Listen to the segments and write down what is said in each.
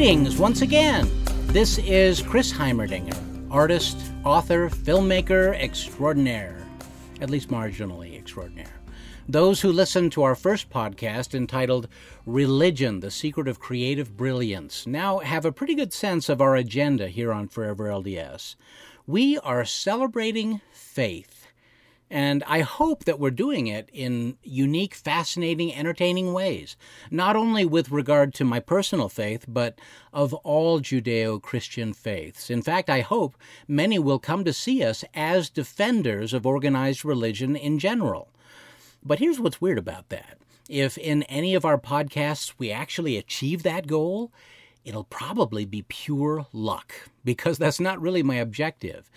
Greetings once again. This is Chris Heimerdinger, artist, author, filmmaker extraordinaire, at least marginally extraordinaire. Those who listened to our first podcast entitled Religion, the Secret of Creative Brilliance, now have a pretty good sense of our agenda here on Forever LDS. We are celebrating faith and I hope that we're doing it in unique, fascinating, entertaining ways, not only with regard to my personal faith, but of all Judeo Christian faiths. In fact, I hope many will come to see us as defenders of organized religion in general. But here's what's weird about that. If in any of our podcasts we actually achieve that goal, it'll probably be pure luck, because that's not really my objective.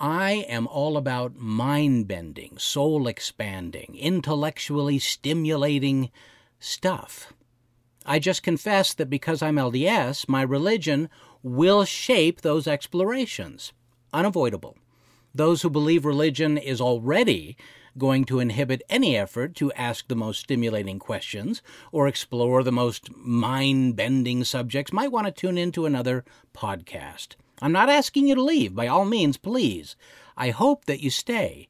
I am all about mind bending, soul expanding, intellectually stimulating stuff. I just confess that because I'm LDS, my religion will shape those explorations. Unavoidable. Those who believe religion is already going to inhibit any effort to ask the most stimulating questions or explore the most mind bending subjects might want to tune into another podcast. I'm not asking you to leave. By all means, please. I hope that you stay.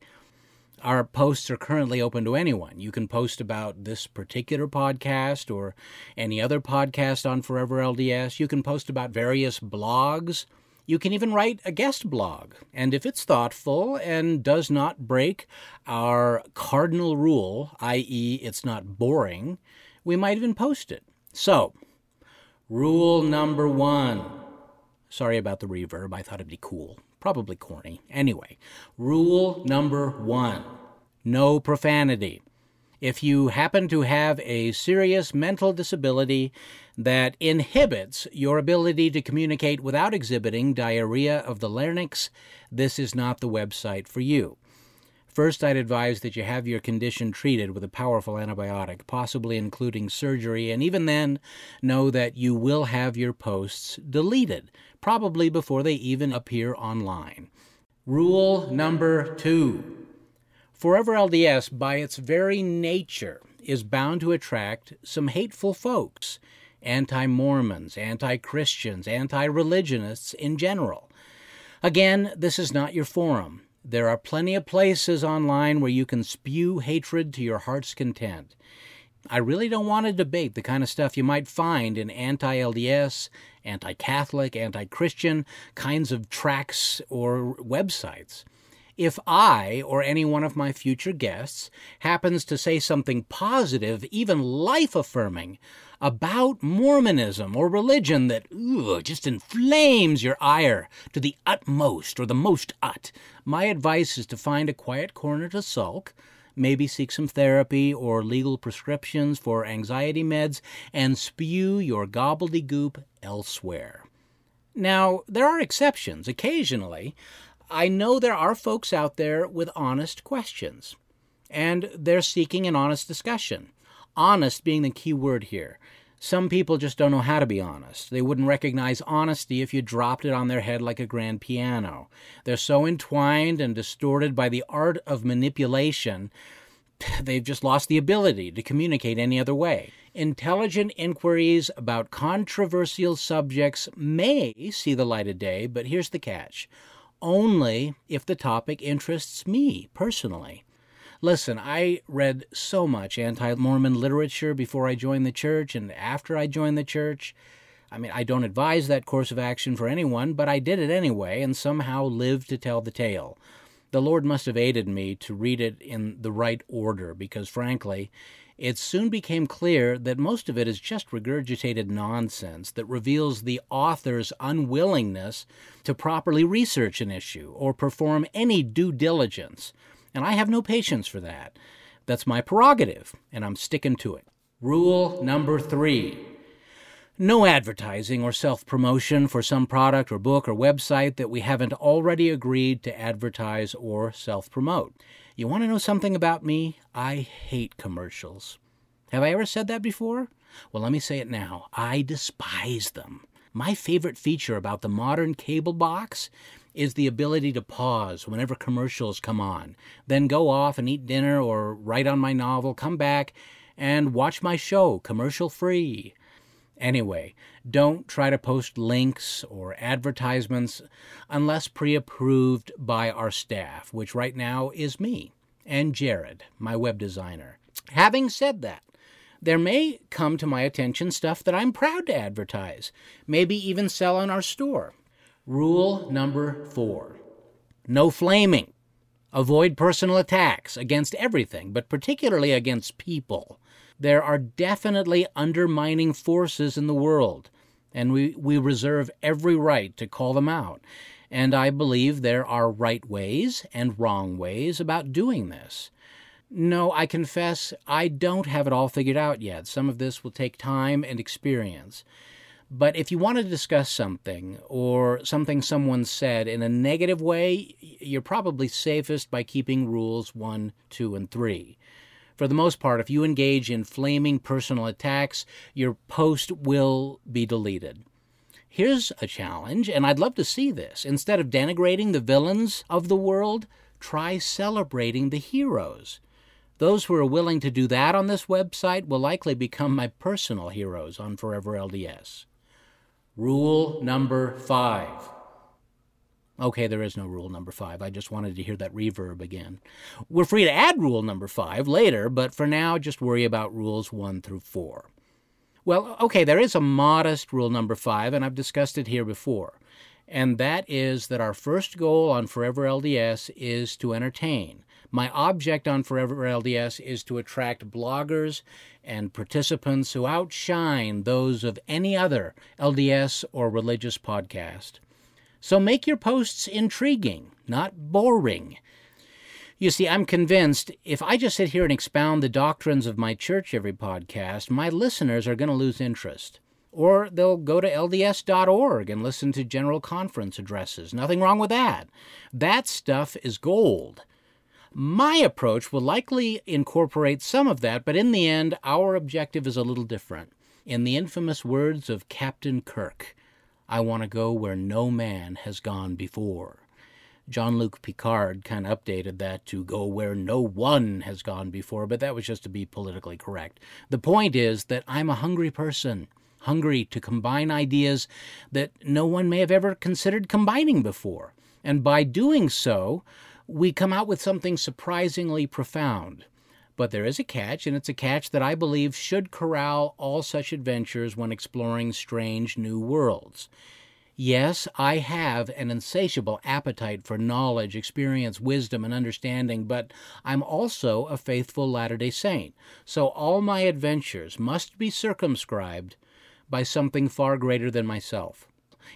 Our posts are currently open to anyone. You can post about this particular podcast or any other podcast on Forever LDS. You can post about various blogs. You can even write a guest blog. And if it's thoughtful and does not break our cardinal rule, i.e., it's not boring, we might even post it. So, rule number one Sorry about the reverb. I thought it'd be cool. Probably corny. Anyway, rule number one no profanity. If you happen to have a serious mental disability that inhibits your ability to communicate without exhibiting diarrhea of the larynx, this is not the website for you. First, I'd advise that you have your condition treated with a powerful antibiotic, possibly including surgery, and even then, know that you will have your posts deleted, probably before they even appear online. Rule number two Forever LDS, by its very nature, is bound to attract some hateful folks anti Mormons, anti Christians, anti religionists in general. Again, this is not your forum. There are plenty of places online where you can spew hatred to your heart's content. I really don't want to debate the kind of stuff you might find in anti LDS, anti Catholic, anti Christian kinds of tracks or websites. If I or any one of my future guests happens to say something positive, even life affirming, about Mormonism or religion that just inflames your ire to the utmost or the most ut, my advice is to find a quiet corner to sulk, maybe seek some therapy or legal prescriptions for anxiety meds, and spew your gobbledygook elsewhere. Now, there are exceptions. Occasionally, I know there are folks out there with honest questions, and they're seeking an honest discussion honest being the key word here. Some people just don't know how to be honest. They wouldn't recognize honesty if you dropped it on their head like a grand piano. They're so entwined and distorted by the art of manipulation, they've just lost the ability to communicate any other way. Intelligent inquiries about controversial subjects may see the light of day, but here's the catch only if the topic interests me personally. Listen, I read so much anti Mormon literature before I joined the church and after I joined the church. I mean, I don't advise that course of action for anyone, but I did it anyway and somehow lived to tell the tale. The Lord must have aided me to read it in the right order because, frankly, it soon became clear that most of it is just regurgitated nonsense that reveals the author's unwillingness to properly research an issue or perform any due diligence and I have no patience for that. That's my prerogative, and I'm sticking to it. Rule number three no advertising or self promotion for some product or book or website that we haven't already agreed to advertise or self promote. You want to know something about me? I hate commercials. Have I ever said that before? Well, let me say it now. I despise them. My favorite feature about the modern cable box is the ability to pause whenever commercials come on, then go off and eat dinner or write on my novel, come back and watch my show commercial free. Anyway, don't try to post links or advertisements unless pre approved by our staff, which right now is me and Jared, my web designer. Having said that, there may come to my attention stuff that I'm proud to advertise, maybe even sell on our store. Rule number four no flaming. Avoid personal attacks against everything, but particularly against people. There are definitely undermining forces in the world, and we, we reserve every right to call them out. And I believe there are right ways and wrong ways about doing this. No, I confess I don't have it all figured out yet. Some of this will take time and experience. But if you want to discuss something or something someone said in a negative way, you're probably safest by keeping rules 1, 2, and 3. For the most part, if you engage in flaming personal attacks, your post will be deleted. Here's a challenge, and I'd love to see this. Instead of denigrating the villains of the world, try celebrating the heroes. Those who are willing to do that on this website will likely become my personal heroes on Forever LDS. Rule number five Okay, there is no rule number five. I just wanted to hear that reverb again. We're free to add rule number five later, but for now, just worry about rules one through four. Well, okay, there is a modest rule number five, and I've discussed it here before, and that is that our first goal on Forever LDS is to entertain. My object on Forever LDS is to attract bloggers and participants who outshine those of any other LDS or religious podcast. So make your posts intriguing, not boring. You see, I'm convinced if I just sit here and expound the doctrines of my church every podcast, my listeners are going to lose interest. Or they'll go to LDS.org and listen to general conference addresses. Nothing wrong with that. That stuff is gold. My approach will likely incorporate some of that, but in the end, our objective is a little different. In the infamous words of Captain Kirk, I want to go where no man has gone before. Jean-Luc Picard kind of updated that to go where no one has gone before, but that was just to be politically correct. The point is that I'm a hungry person, hungry to combine ideas that no one may have ever considered combining before. And by doing so, we come out with something surprisingly profound. But there is a catch, and it's a catch that I believe should corral all such adventures when exploring strange new worlds. Yes, I have an insatiable appetite for knowledge, experience, wisdom, and understanding, but I'm also a faithful Latter day Saint, so all my adventures must be circumscribed by something far greater than myself.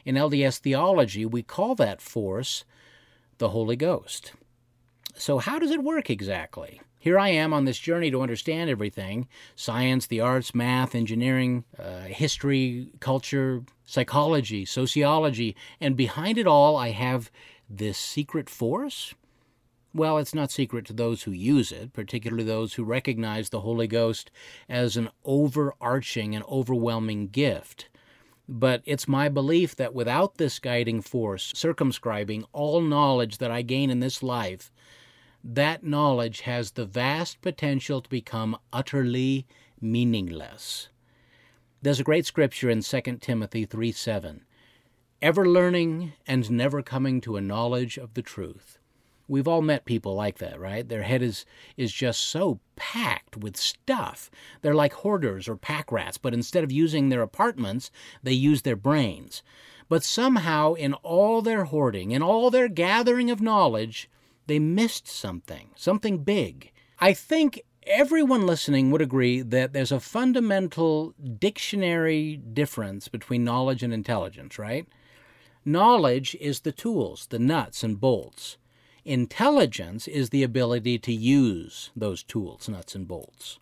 In LDS theology, we call that force the Holy Ghost. So, how does it work exactly? Here I am on this journey to understand everything science, the arts, math, engineering, uh, history, culture, psychology, sociology, and behind it all, I have this secret force? Well, it's not secret to those who use it, particularly those who recognize the Holy Ghost as an overarching and overwhelming gift. But it's my belief that without this guiding force, circumscribing all knowledge that I gain in this life, that knowledge has the vast potential to become utterly meaningless. There's a great scripture in 2 Timothy 3 7. Ever learning and never coming to a knowledge of the truth. We've all met people like that, right? Their head is, is just so packed with stuff. They're like hoarders or pack rats, but instead of using their apartments, they use their brains. But somehow, in all their hoarding, in all their gathering of knowledge, they missed something, something big. I think everyone listening would agree that there's a fundamental dictionary difference between knowledge and intelligence, right? Knowledge is the tools, the nuts and bolts. Intelligence is the ability to use those tools, nuts and bolts.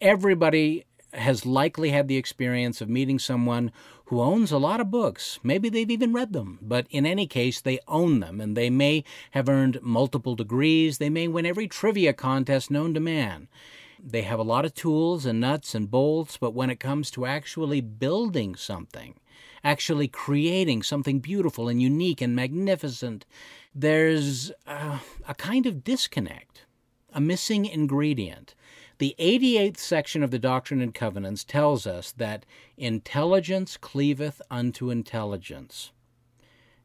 Everybody has likely had the experience of meeting someone who owns a lot of books. Maybe they've even read them, but in any case, they own them, and they may have earned multiple degrees. They may win every trivia contest known to man. They have a lot of tools and nuts and bolts, but when it comes to actually building something, actually creating something beautiful and unique and magnificent, there's uh, a kind of disconnect, a missing ingredient. The 88th section of the Doctrine and Covenants tells us that intelligence cleaveth unto intelligence.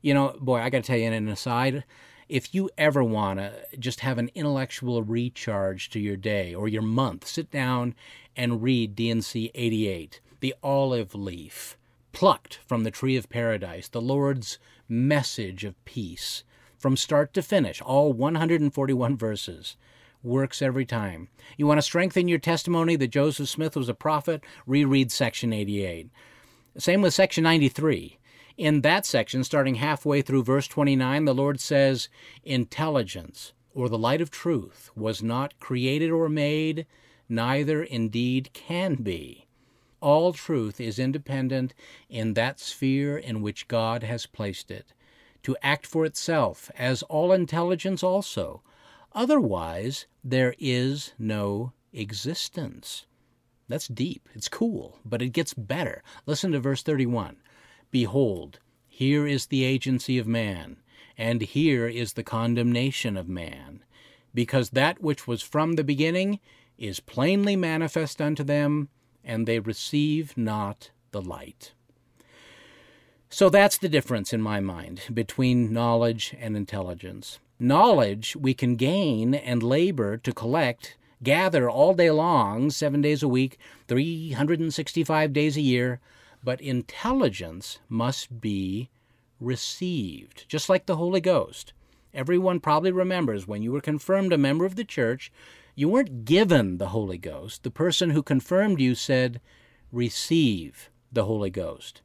You know, boy, I got to tell you in an aside, if you ever want to just have an intellectual recharge to your day or your month, sit down and read D&C 88, The Olive Leaf, plucked from the tree of paradise, the Lord's message of peace, from start to finish, all 141 verses works every time. You want to strengthen your testimony that Joseph Smith was a prophet? Reread section 88. Same with section 93. In that section, starting halfway through verse 29, the Lord says, Intelligence, or the light of truth, was not created or made, neither indeed can be. All truth is independent in that sphere in which God has placed it, to act for itself, as all intelligence also, Otherwise, there is no existence. That's deep. It's cool, but it gets better. Listen to verse 31. Behold, here is the agency of man, and here is the condemnation of man, because that which was from the beginning is plainly manifest unto them, and they receive not the light. So that's the difference in my mind between knowledge and intelligence. Knowledge we can gain and labor to collect, gather all day long, seven days a week, 365 days a year, but intelligence must be received, just like the Holy Ghost. Everyone probably remembers when you were confirmed a member of the church, you weren't given the Holy Ghost. The person who confirmed you said, Receive the Holy Ghost,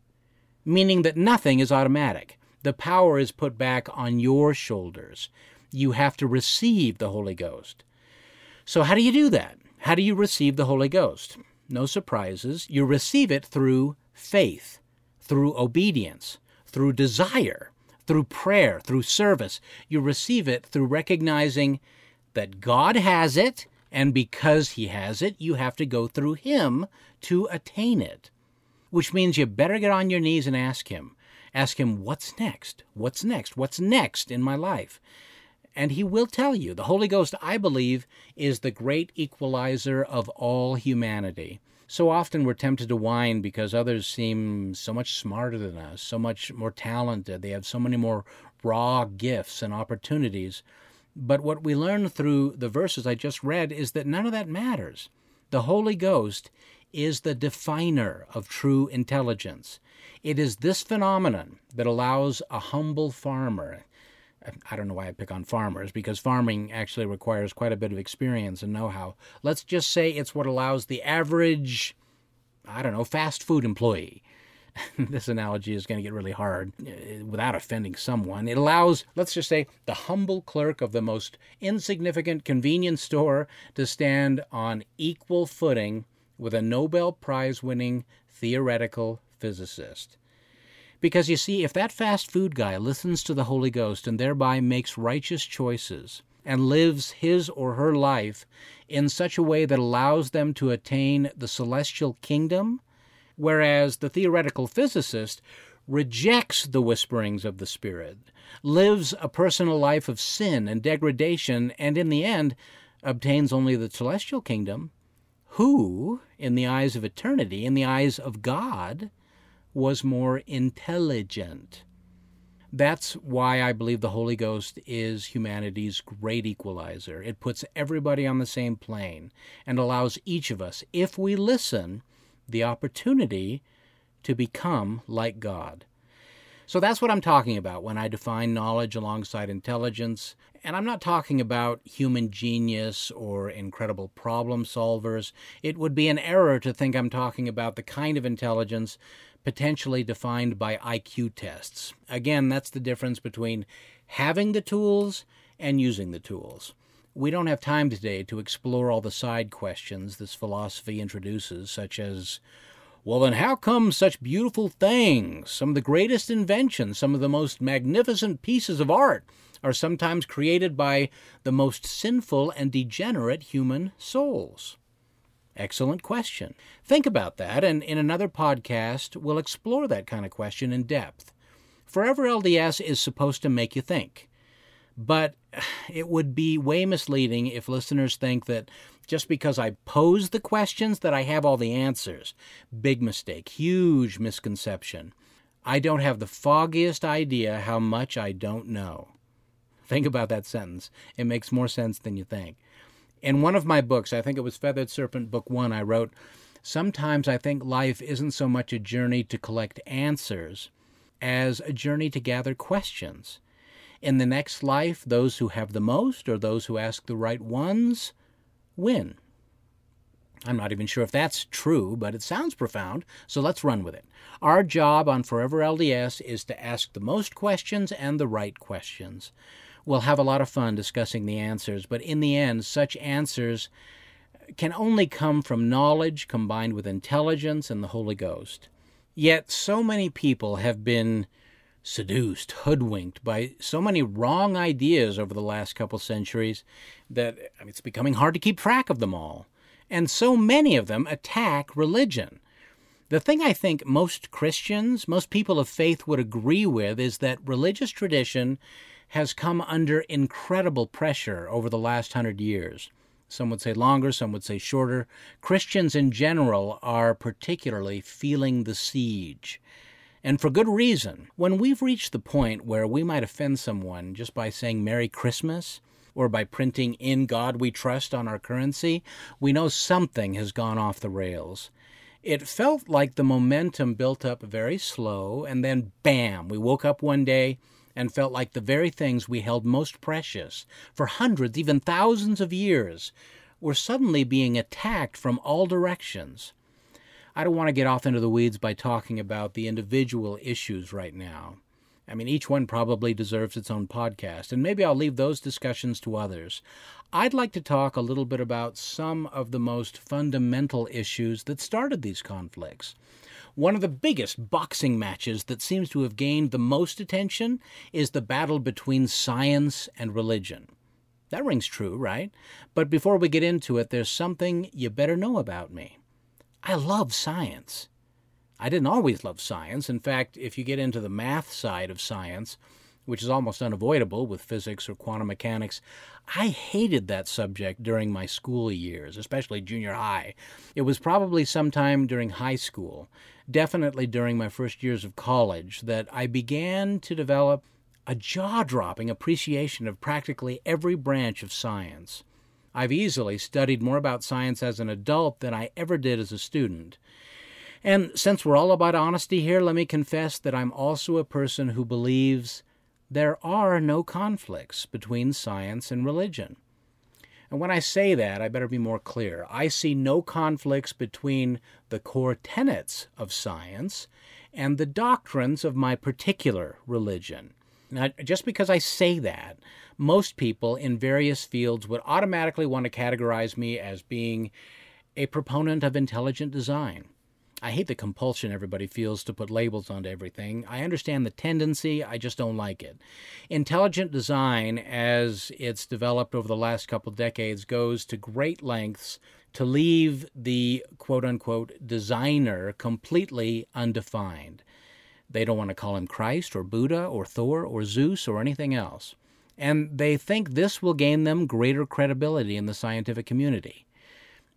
meaning that nothing is automatic. The power is put back on your shoulders. You have to receive the Holy Ghost. So, how do you do that? How do you receive the Holy Ghost? No surprises. You receive it through faith, through obedience, through desire, through prayer, through service. You receive it through recognizing that God has it, and because He has it, you have to go through Him to attain it. Which means you better get on your knees and ask Him, Ask Him, What's next? What's next? What's next in my life? And He will tell you. The Holy Ghost, I believe, is the great equalizer of all humanity. So often we're tempted to whine because others seem so much smarter than us, so much more talented. They have so many more raw gifts and opportunities. But what we learn through the verses I just read is that none of that matters. The Holy Ghost is the definer of true intelligence. It is this phenomenon that allows a humble farmer, I don't know why I pick on farmers, because farming actually requires quite a bit of experience and know how. Let's just say it's what allows the average, I don't know, fast food employee. this analogy is going to get really hard uh, without offending someone. It allows, let's just say, the humble clerk of the most insignificant convenience store to stand on equal footing with a Nobel Prize winning theoretical physicist. Because you see, if that fast food guy listens to the Holy Ghost and thereby makes righteous choices and lives his or her life in such a way that allows them to attain the celestial kingdom, whereas the theoretical physicist rejects the whisperings of the Spirit, lives a personal life of sin and degradation, and in the end obtains only the telestial kingdom, who, in the eyes of eternity, in the eyes of God, was more intelligent. That's why I believe the Holy Ghost is humanity's great equalizer. It puts everybody on the same plane and allows each of us, if we listen, the opportunity to become like God. So that's what I'm talking about when I define knowledge alongside intelligence. And I'm not talking about human genius or incredible problem solvers. It would be an error to think I'm talking about the kind of intelligence potentially defined by IQ tests. Again, that's the difference between having the tools and using the tools. We don't have time today to explore all the side questions this philosophy introduces, such as well, then, how come such beautiful things, some of the greatest inventions, some of the most magnificent pieces of art, are sometimes created by the most sinful and degenerate human souls? Excellent question. Think about that, and in another podcast, we'll explore that kind of question in depth. Forever LDS is supposed to make you think. But it would be way misleading if listeners think that just because I pose the questions that I have all the answers. Big mistake, huge misconception. I don't have the foggiest idea how much I don't know. Think about that sentence. It makes more sense than you think. In one of my books, I think it was Feathered Serpent, Book One, I wrote, Sometimes I think life isn't so much a journey to collect answers as a journey to gather questions. In the next life, those who have the most or those who ask the right ones win. I'm not even sure if that's true, but it sounds profound, so let's run with it. Our job on Forever LDS is to ask the most questions and the right questions. We'll have a lot of fun discussing the answers, but in the end, such answers can only come from knowledge combined with intelligence and the Holy Ghost. Yet so many people have been seduced, hoodwinked by so many wrong ideas over the last couple centuries that it's becoming hard to keep track of them all. And so many of them attack religion. The thing I think most Christians, most people of faith would agree with is that religious tradition has come under incredible pressure over the last hundred years. Some would say longer, some would say shorter. Christians in general are particularly feeling the siege. And for good reason. When we've reached the point where we might offend someone just by saying Merry Christmas, or by printing In God We Trust on our currency, we know something has gone off the rails. It felt like the momentum built up very slow, and then bam, we woke up one day and felt like the very things we held most precious for hundreds, even thousands of years, were suddenly being attacked from all directions. I don't want to get off into the weeds by talking about the individual issues right now. I mean, each one probably deserves its own podcast, and maybe I'll leave those discussions to others. I'd like to talk a little bit about some of the most fundamental issues that started these conflicts. One of the biggest boxing matches that seems to have gained the most attention is the battle between science and religion. That rings true, right? But before we get into it, there's something you better know about me. I love science. I didn't always love science. In fact, if you get into the math side of science, which is almost unavoidable with physics or quantum mechanics. I hated that subject during my school years, especially junior high. It was probably sometime during high school, definitely during my first years of college, that I began to develop a jaw dropping appreciation of practically every branch of science. I've easily studied more about science as an adult than I ever did as a student. And since we're all about honesty here, let me confess that I'm also a person who believes there are no conflicts between science and religion. And when I say that, I better be more clear. I see no conflicts between the core tenets of science and the doctrines of my particular religion. Now, just because I say that, most people in various fields would automatically want to categorize me as being a proponent of intelligent design. I hate the compulsion everybody feels to put labels onto everything. I understand the tendency, I just don't like it. Intelligent design, as it's developed over the last couple decades, goes to great lengths to leave the quote unquote designer completely undefined. They don't want to call him Christ or Buddha or Thor or Zeus or anything else. And they think this will gain them greater credibility in the scientific community.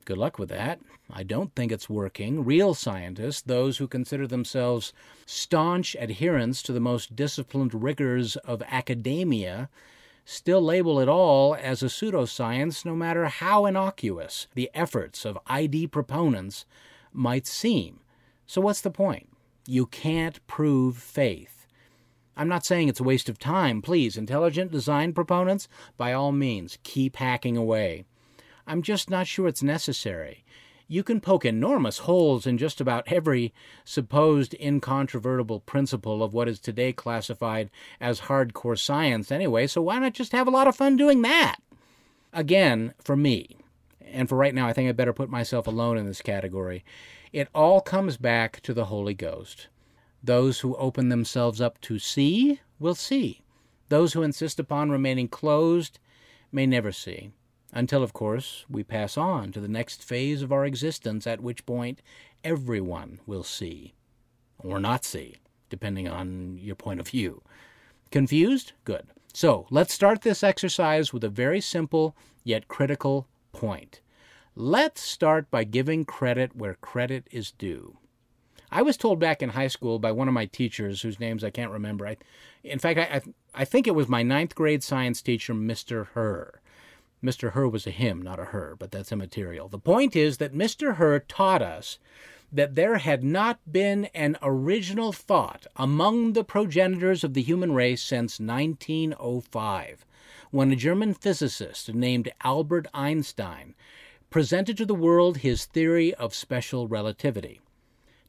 Good luck with that. I don't think it's working. Real scientists, those who consider themselves staunch adherents to the most disciplined rigors of academia, still label it all as a pseudoscience, no matter how innocuous the efforts of ID proponents might seem. So, what's the point? You can't prove faith. I'm not saying it's a waste of time. Please, intelligent design proponents, by all means, keep hacking away. I'm just not sure it's necessary. You can poke enormous holes in just about every supposed incontrovertible principle of what is today classified as hardcore science anyway, so why not just have a lot of fun doing that? Again, for me, and for right now, I think I better put myself alone in this category, it all comes back to the Holy Ghost. Those who open themselves up to see will see. Those who insist upon remaining closed may never see until, of course, we pass on to the next phase of our existence, at which point everyone will see, or not see, depending on your point of view. Confused? Good. So let's start this exercise with a very simple yet critical point. Let's start by giving credit where credit is due. I was told back in high school by one of my teachers, whose names I can't remember. I, in fact, I, I, I think it was my ninth grade science teacher, Mr. Herr. Mr. Herr was a him, not a her, but that's immaterial. The point is that Mr. Herr taught us that there had not been an original thought among the progenitors of the human race since 1905, when a German physicist named Albert Einstein presented to the world his theory of special relativity.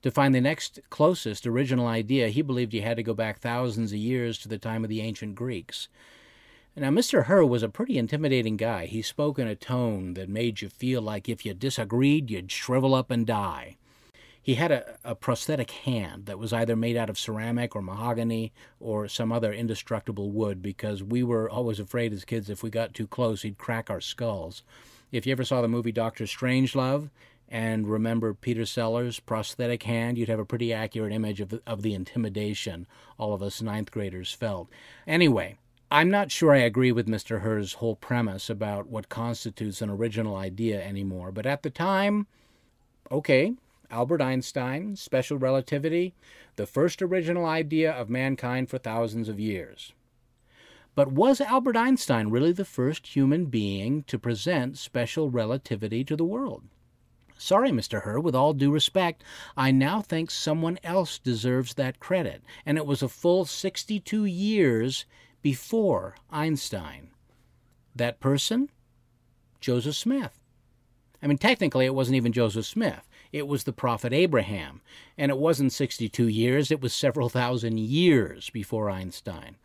To find the next closest original idea, he believed you had to go back thousands of years to the time of the ancient Greeks. Now, Mr. Herr was a pretty intimidating guy. He spoke in a tone that made you feel like if you disagreed, you'd shrivel up and die. He had a, a, prosthetic hand that was either made out of ceramic or mahogany or some other indestructible wood because we were always afraid as kids if we got too close, he'd crack our skulls. If you ever saw the movie Doctor Strangelove and remember Peter Sellers' prosthetic hand, you'd have a pretty accurate image of the, of the intimidation all of us ninth graders felt. Anyway, I'm not sure I agree with Mr. Herr's whole premise about what constitutes an original idea anymore, but at the time, okay, Albert Einstein, special relativity, the first original idea of mankind for thousands of years. But was Albert Einstein really the first human being to present special relativity to the world? Sorry, Mr. Herr, with all due respect, I now think someone else deserves that credit, and it was a full 62 years before Einstein. That person? Joseph Smith. I mean, technically, it wasn't even Joseph Smith it was the prophet Abraham. And it wasn't 62 years, it was several thousand years before Einstein.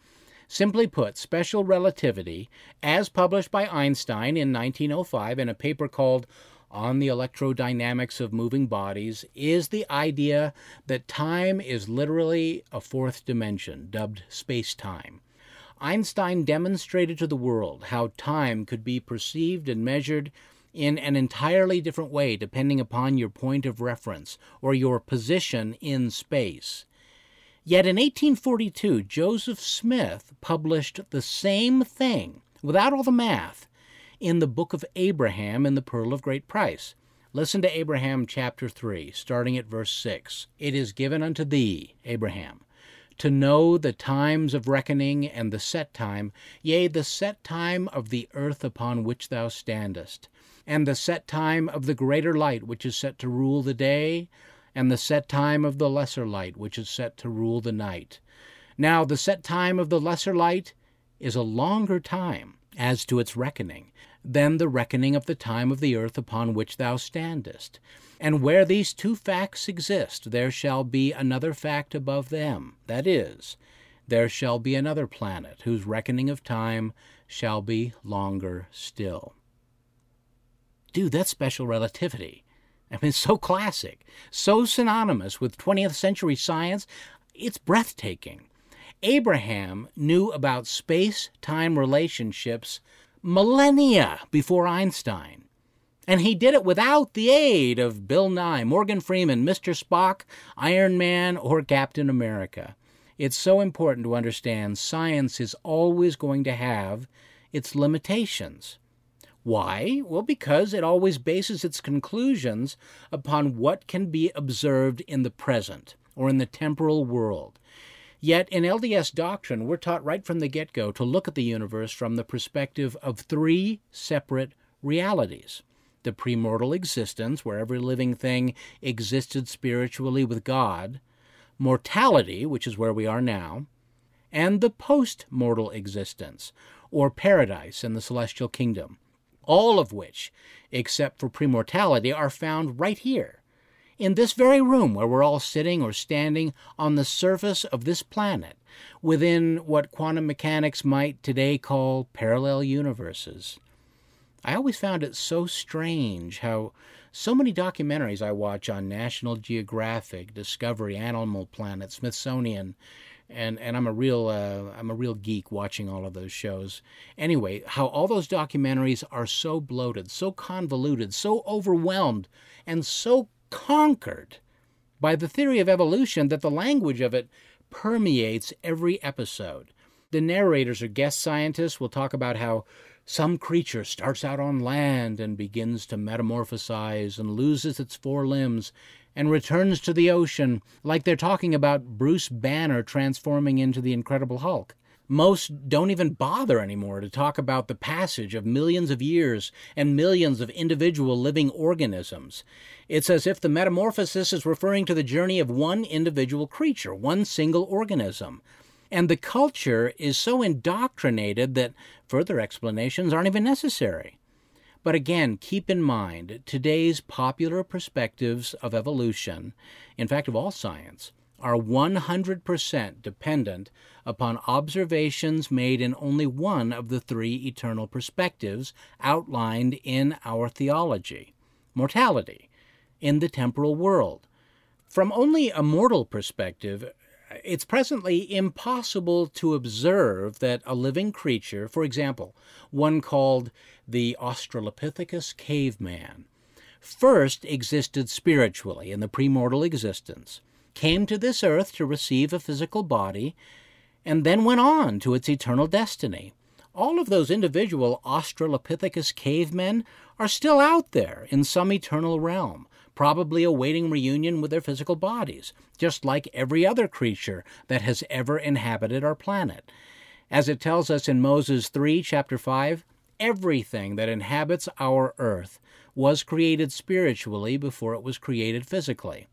Simply put, special relativity, as published by Einstein in 1905 in a paper called on the electrodynamics of moving bodies is the idea that time is literally a fourth dimension, dubbed space time. Einstein demonstrated to the world how time could be perceived and measured in an entirely different way depending upon your point of reference or your position in space. Yet in 1842, Joseph Smith published the same thing, without all the math, in the book of Abraham in the Pearl of Great Price. Listen to Abraham chapter 3, starting at verse 6. It is given unto thee, Abraham, to know the times of reckoning and the set time, yea, the set time of the earth upon which thou standest, and the set time of the greater light which is set to rule the day, and the set time of the lesser light which is set to rule the night. Now, the set time of the lesser light is a longer time as to its reckoning than the reckoning of the time of the earth upon which thou standest. And where these two facts exist, there shall be another fact above them. That is, there shall be another planet whose reckoning of time shall be longer still dude, that's special relativity. I mean, so classic, so synonymous with 20th century science, it's breathtaking. Abraham knew about space time relationships millennia before Einstein. And he did it without the aid of Bill Nye, Morgan Freeman, Mr. Spock, Iron Man, or Captain America. It's so important to understand science is always going to have its limitations. Why? Well, because it always bases its conclusions upon what can be observed in the present or in the temporal world. Yet in LDS doctrine, we're taught right from the get go to look at the universe from the perspective of three separate realities. The premortal existence, where every living thing existed spiritually with God, mortality, which is where we are now, and the post mortal existence, or paradise in the celestial kingdom, all of which, except for premortality, are found right here, in this very room where we're all sitting or standing on the surface of this planet, within what quantum mechanics might today call parallel universes. I always found it so strange how so many documentaries I watch on National Geographic, Discovery, Animal Planet, Smithsonian, and and I'm a real uh, I'm a real geek watching all of those shows. Anyway, how all those documentaries are so bloated, so convoluted, so overwhelmed, and so conquered by the theory of evolution that the language of it permeates every episode. The narrators or guest scientists will talk about how some creature starts out on land and begins to metamorphosize and loses its four limbs and returns to the ocean, like they're talking about Bruce Banner transforming into the Incredible Hulk. Most don't even bother anymore to talk about the passage of millions of years and millions of individual living organisms. It's as if the metamorphosis is referring to the journey of one individual creature, one single organism. And the culture is so indoctrinated that further explanations aren't even necessary. But again, keep in mind today's popular perspectives of evolution, in fact, of all science, are 100% dependent upon observations made in only one of the three eternal perspectives outlined in our theology mortality, in the temporal world. From only a mortal perspective, it's presently impossible to observe that a living creature, for example, one called the Australopithecus caveman, first existed spiritually in the premortal existence, came to this earth to receive a physical body, and then went on to its eternal destiny. All of those individual Australopithecus cavemen are still out there in some eternal realm, probably awaiting reunion with their physical bodies, just like every other creature that has ever inhabited our planet. As it tells us in Moses 3, chapter 5, everything that inhabits our earth was created spiritually before it was created physically.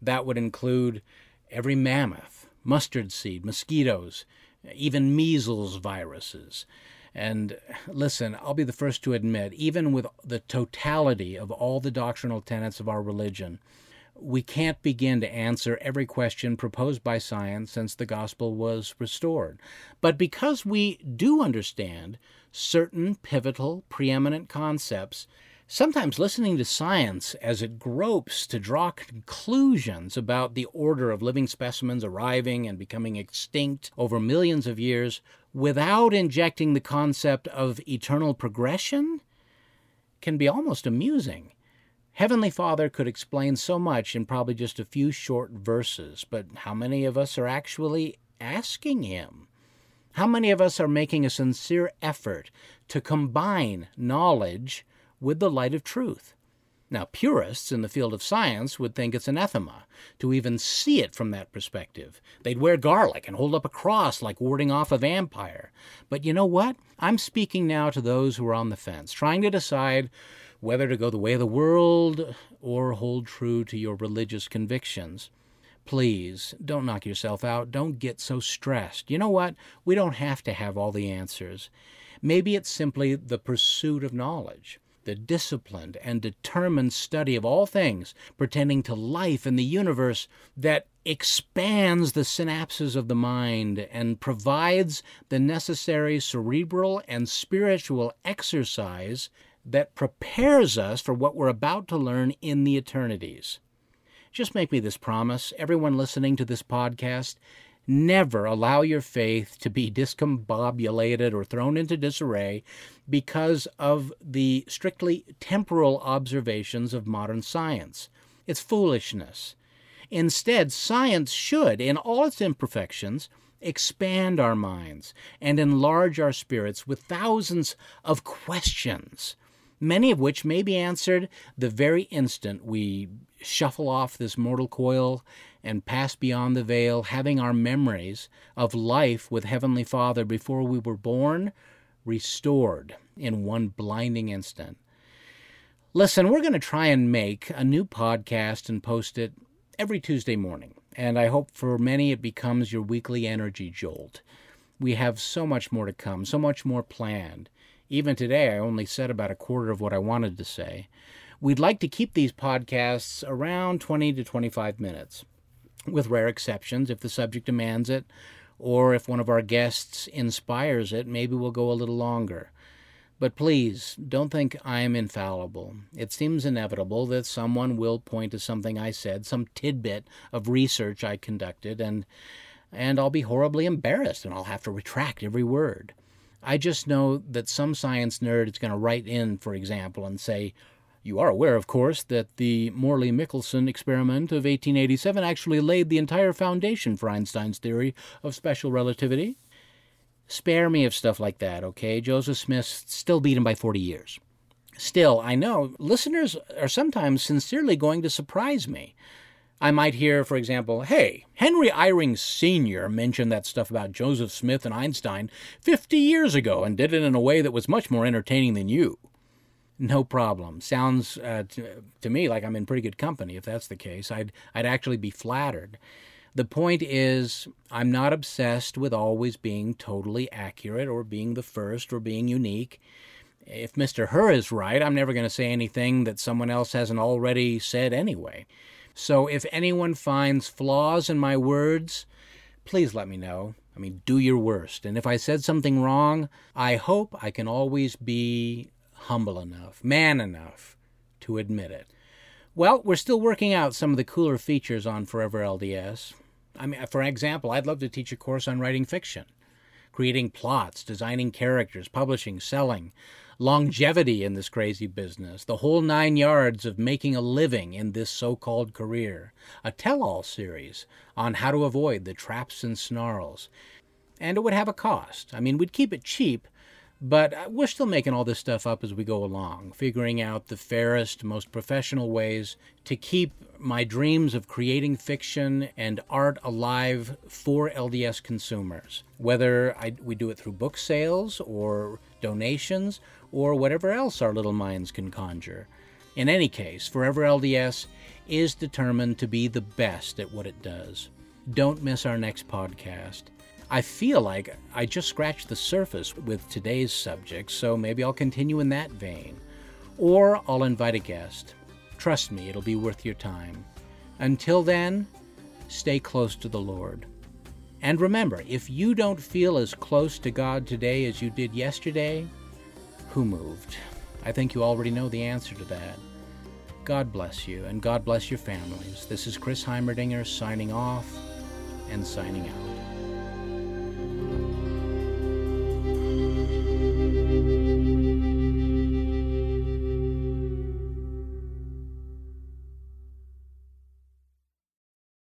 That would include every mammoth, mustard seed, mosquitoes, even measles viruses. And listen, I'll be the first to admit, even with the totality of all the doctrinal tenets of our religion, we can't begin to answer every question proposed by science since the gospel was restored. But because we do understand certain pivotal, preeminent concepts, sometimes listening to science as it gropes to draw conclusions about the order of living specimens arriving and becoming extinct over millions of years without injecting the concept of eternal progression can be almost amusing. Heavenly Father could explain so much in probably just a few short verses, but how many of us are actually asking Him? How many of us are making a sincere effort to combine knowledge with the light of truth? Now, purists in the field of science would think it's anathema to even see it from that perspective. They'd wear garlic and hold up a cross like warding off a vampire. But you know what? I'm speaking now to those who are on the fence, trying to decide whether to go the way of the world or hold true to your religious convictions. Please don't knock yourself out. Don't get so stressed. You know what? We don't have to have all the answers. Maybe it's simply the pursuit of knowledge, the disciplined and determined study of all things pertaining to life and the universe that expands the synapses of the mind and provides the necessary cerebral and spiritual exercise that prepares us for what we're about to learn in the eternities. Just make me this promise, everyone listening to this podcast, never allow your faith to be discombobulated or thrown into disarray because of the strictly temporal observations of modern science. It's foolishness. Instead, science should, in all its imperfections, expand our minds and enlarge our spirits with thousands of questions many of which may be answered the very instant we shuffle off this mortal coil and pass beyond the veil, having our memories of life with Heavenly Father before we were born restored in one blinding instant. Listen, we're going to try and make a new podcast and post it every Tuesday morning, and I hope for many it becomes your weekly energy jolt. We have so much more to come, so much more planned. Even today, I only said about a quarter of what I wanted to say. We'd like to keep these podcasts around 20 to 25 minutes, with rare exceptions if the subject demands it, or if one of our guests inspires it, maybe we'll go a little longer. But please, don't think I'm infallible. It seems inevitable that someone will point to something I said, some tidbit of research I conducted, and and I'll be horribly embarrassed and I'll have to retract every word. I just know that some science nerd is going to write in, for example, and say, You are aware, of course, that the Morley Michelson experiment of 1887 actually laid the entire foundation for Einstein's theory of special relativity. Spare me of stuff like that, okay? Joseph Smith still beat him by 40 years. Still, I know listeners are sometimes sincerely going to surprise me. I might hear, for example, hey, Henry Eyring Sr. mentioned that stuff about Joseph Smith and Einstein 50 years ago and did it in a way that was much more entertaining than you. No problem. Sounds uh, to, to me like I'm in pretty good company. If that's the case, I'd, I'd actually be flattered. The point is, I'm not obsessed with always being totally accurate or being the first or being unique. If Mr. Hur is right, I'm never going to say anything that someone else hasn't already said anyway. So if anyone finds flaws in my words, please let me know. I mean, do your worst. And if I said something wrong, I hope I can always be humble enough, man enough to admit it. Well, we're still working out some of the cooler features on Forever LDS. I mean, for example, I'd love to teach a course on writing fiction, creating plots, designing characters, publishing, selling, longevity in this crazy business, the whole nine yards of making a living in this so called career, a tell all series on how to avoid the traps and snarls. And it would have a cost. I mean, we'd keep it cheap, but uh, we're still making all this stuff up as we go along, figuring out the fairest, most professional ways to keep my dreams of creating fiction and art alive for LDS consumers. Whether I, we do it through book sales or donations or whatever else our little minds can conjure. In any case, Forever LDS is determined to be the best at what it does. Don't miss our next podcast. I feel like I just scratched the surface with today's subject, so maybe I'll continue in that vein. Or I'll invite a guest. Trust me, it'll be worth your time. Until then, stay close to the Lord. And remember, if you don't feel as close to God today as you did yesterday, who moved? I think you already know the answer to that. God bless you, and God bless your families. This is Chris Heimerdinger signing off and signing out.